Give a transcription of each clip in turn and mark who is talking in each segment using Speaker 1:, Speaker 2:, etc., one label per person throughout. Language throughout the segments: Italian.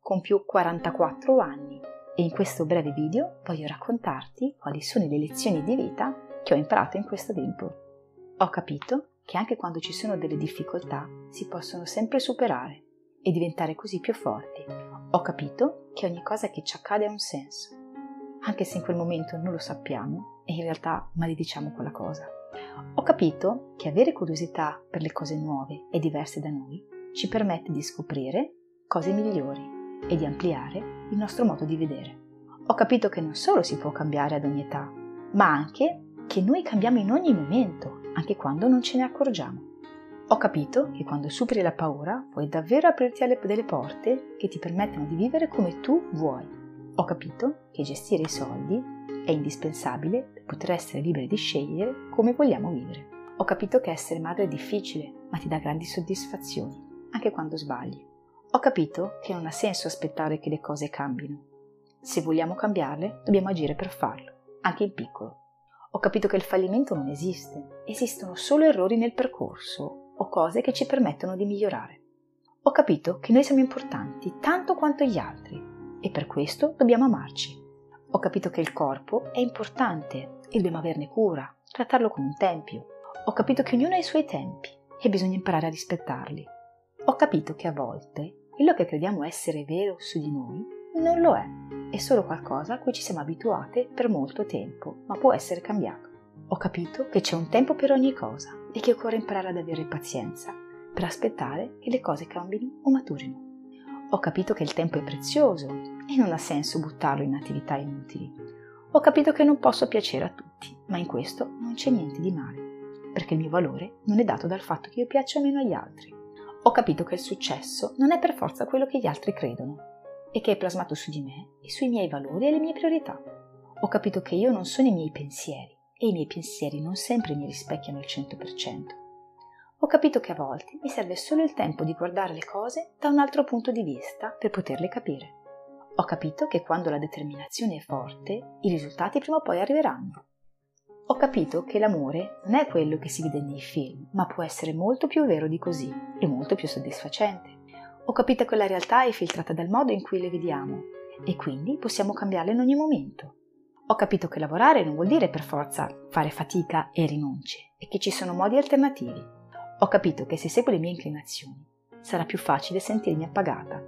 Speaker 1: compio 44 anni e in questo breve video voglio raccontarti quali sono le lezioni di vita che ho imparato in questo tempo. Ho capito che anche quando ci sono delle difficoltà si possono sempre superare e diventare così più forti. Ho capito che ogni cosa che ci accade ha un senso, anche se in quel momento non lo sappiamo e in realtà malediciamo quella cosa. Ho capito che avere curiosità per le cose nuove e diverse da noi ci permette di scoprire cose migliori e di ampliare il nostro modo di vedere. Ho capito che non solo si può cambiare ad ogni età, ma anche che noi cambiamo in ogni momento, anche quando non ce ne accorgiamo. Ho capito che quando superi la paura puoi davvero aprirti alle delle porte che ti permettono di vivere come tu vuoi. Ho capito che gestire i soldi è indispensabile per poter essere liberi di scegliere come vogliamo vivere. Ho capito che essere madre è difficile, ma ti dà grandi soddisfazioni, anche quando sbagli. Ho capito che non ha senso aspettare che le cose cambino. Se vogliamo cambiarle, dobbiamo agire per farlo, anche in piccolo. Ho capito che il fallimento non esiste, esistono solo errori nel percorso o cose che ci permettono di migliorare. Ho capito che noi siamo importanti tanto quanto gli altri e per questo dobbiamo amarci. Ho capito che il corpo è importante e dobbiamo averne cura, trattarlo come un tempio. Ho capito che ognuno ha i suoi tempi e bisogna imparare a rispettarli. Ho capito che a volte quello che crediamo essere vero su di noi non lo è, è solo qualcosa a cui ci siamo abituate per molto tempo, ma può essere cambiato. Ho capito che c'è un tempo per ogni cosa e che occorre imparare ad avere pazienza per aspettare che le cose cambino o maturino. Ho capito che il tempo è prezioso e non ha senso buttarlo in attività inutili. Ho capito che non posso piacere a tutti, ma in questo non c'è niente di male, perché il mio valore non è dato dal fatto che io piaccia meno agli altri ho capito che il successo non è per forza quello che gli altri credono e che è plasmato su di me e sui miei valori e le mie priorità. Ho capito che io non sono i miei pensieri e i miei pensieri non sempre mi rispecchiano al 100%. Ho capito che a volte mi serve solo il tempo di guardare le cose da un altro punto di vista per poterle capire. Ho capito che quando la determinazione è forte, i risultati prima o poi arriveranno ho capito che l'amore non è quello che si vede nei film, ma può essere molto più vero di così e molto più soddisfacente. Ho capito che la realtà è filtrata dal modo in cui le vediamo e quindi possiamo cambiarla in ogni momento. Ho capito che lavorare non vuol dire per forza fare fatica e rinunce e che ci sono modi alternativi. Ho capito che se seguo le mie inclinazioni sarà più facile sentirmi appagata.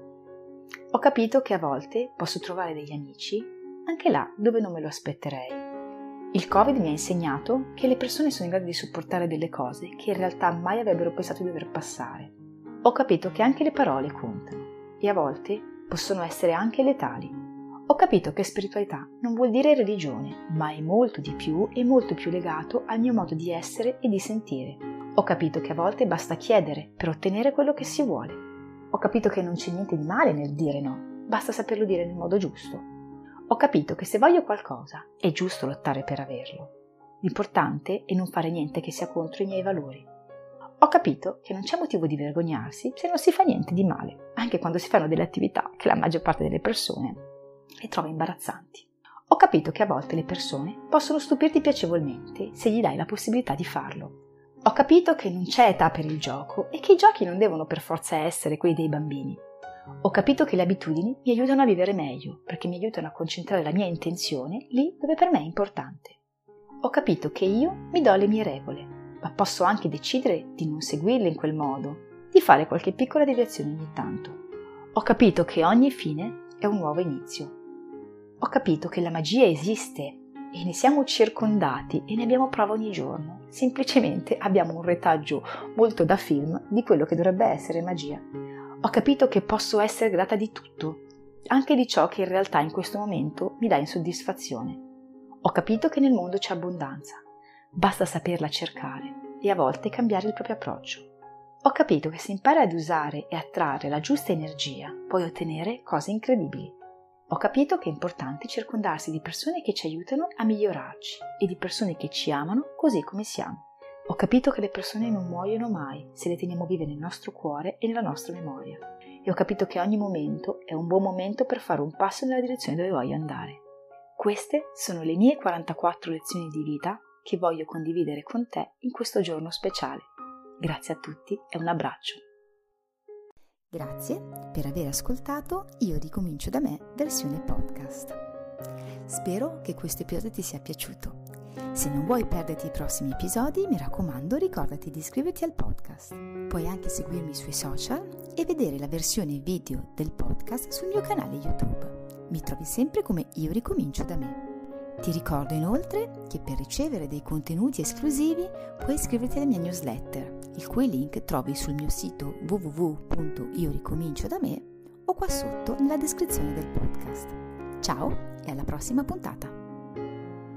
Speaker 1: Ho capito che a volte posso trovare degli amici anche là dove non me lo aspetterei il Covid mi ha insegnato che le persone sono in grado di sopportare delle cose che in realtà mai avrebbero pensato di dover passare. Ho capito che anche le parole contano e a volte possono essere anche letali. Ho capito che spiritualità non vuol dire religione, ma è molto di più e molto più legato al mio modo di essere e di sentire. Ho capito che a volte basta chiedere per ottenere quello che si vuole. Ho capito che non c'è niente di male nel dire no, basta saperlo dire nel modo giusto ho capito che se voglio qualcosa è giusto lottare per averlo. L'importante è non fare niente che sia contro i miei valori. Ho capito che non c'è motivo di vergognarsi se non si fa niente di male, anche quando si fanno delle attività che la maggior parte delle persone le trova imbarazzanti. Ho capito che a volte le persone possono stupirti piacevolmente se gli dai la possibilità di farlo. Ho capito che non c'è età per il gioco e che i giochi non devono per forza essere quelli dei bambini. Ho capito che le abitudini mi aiutano a vivere meglio, perché mi aiutano a concentrare la mia intenzione lì dove per me è importante. Ho capito che io mi do le mie regole, ma posso anche decidere di non seguirle in quel modo, di fare qualche piccola deviazione ogni tanto. Ho capito che ogni fine è un nuovo inizio. Ho capito che la magia esiste e ne siamo circondati e ne abbiamo prova ogni giorno. Semplicemente abbiamo un retaggio molto da film di quello che dovrebbe essere magia ho capito che posso essere grata di tutto, anche di ciò che in realtà in questo momento mi dà insoddisfazione. Ho capito che nel mondo c'è abbondanza, basta saperla cercare e a volte cambiare il proprio approccio. Ho capito che se impari ad usare e attrarre la giusta energia puoi ottenere cose incredibili. Ho capito che è importante circondarsi di persone che ci aiutano a migliorarci e di persone che ci amano così come siamo. Ho capito che le persone non muoiono mai se le teniamo vive nel nostro cuore e nella nostra memoria. E ho capito che ogni momento è un buon momento per fare un passo nella direzione dove voglio andare. Queste sono le mie 44 lezioni di vita che voglio condividere con te in questo giorno speciale. Grazie a tutti e un abbraccio.
Speaker 2: Grazie per aver ascoltato Io ricomincio da me versione podcast. Spero che questo episodio ti sia piaciuto. Se non vuoi perderti i prossimi episodi, mi raccomando, ricordati di iscriverti al podcast. Puoi anche seguirmi sui social e vedere la versione video del podcast sul mio canale YouTube. Mi trovi sempre come Io ricomincio da me. Ti ricordo inoltre che per ricevere dei contenuti esclusivi puoi iscriverti alla mia newsletter, il cui link trovi sul mio sito www.ioricomincio da me o qua sotto nella descrizione del podcast. Ciao e alla prossima puntata!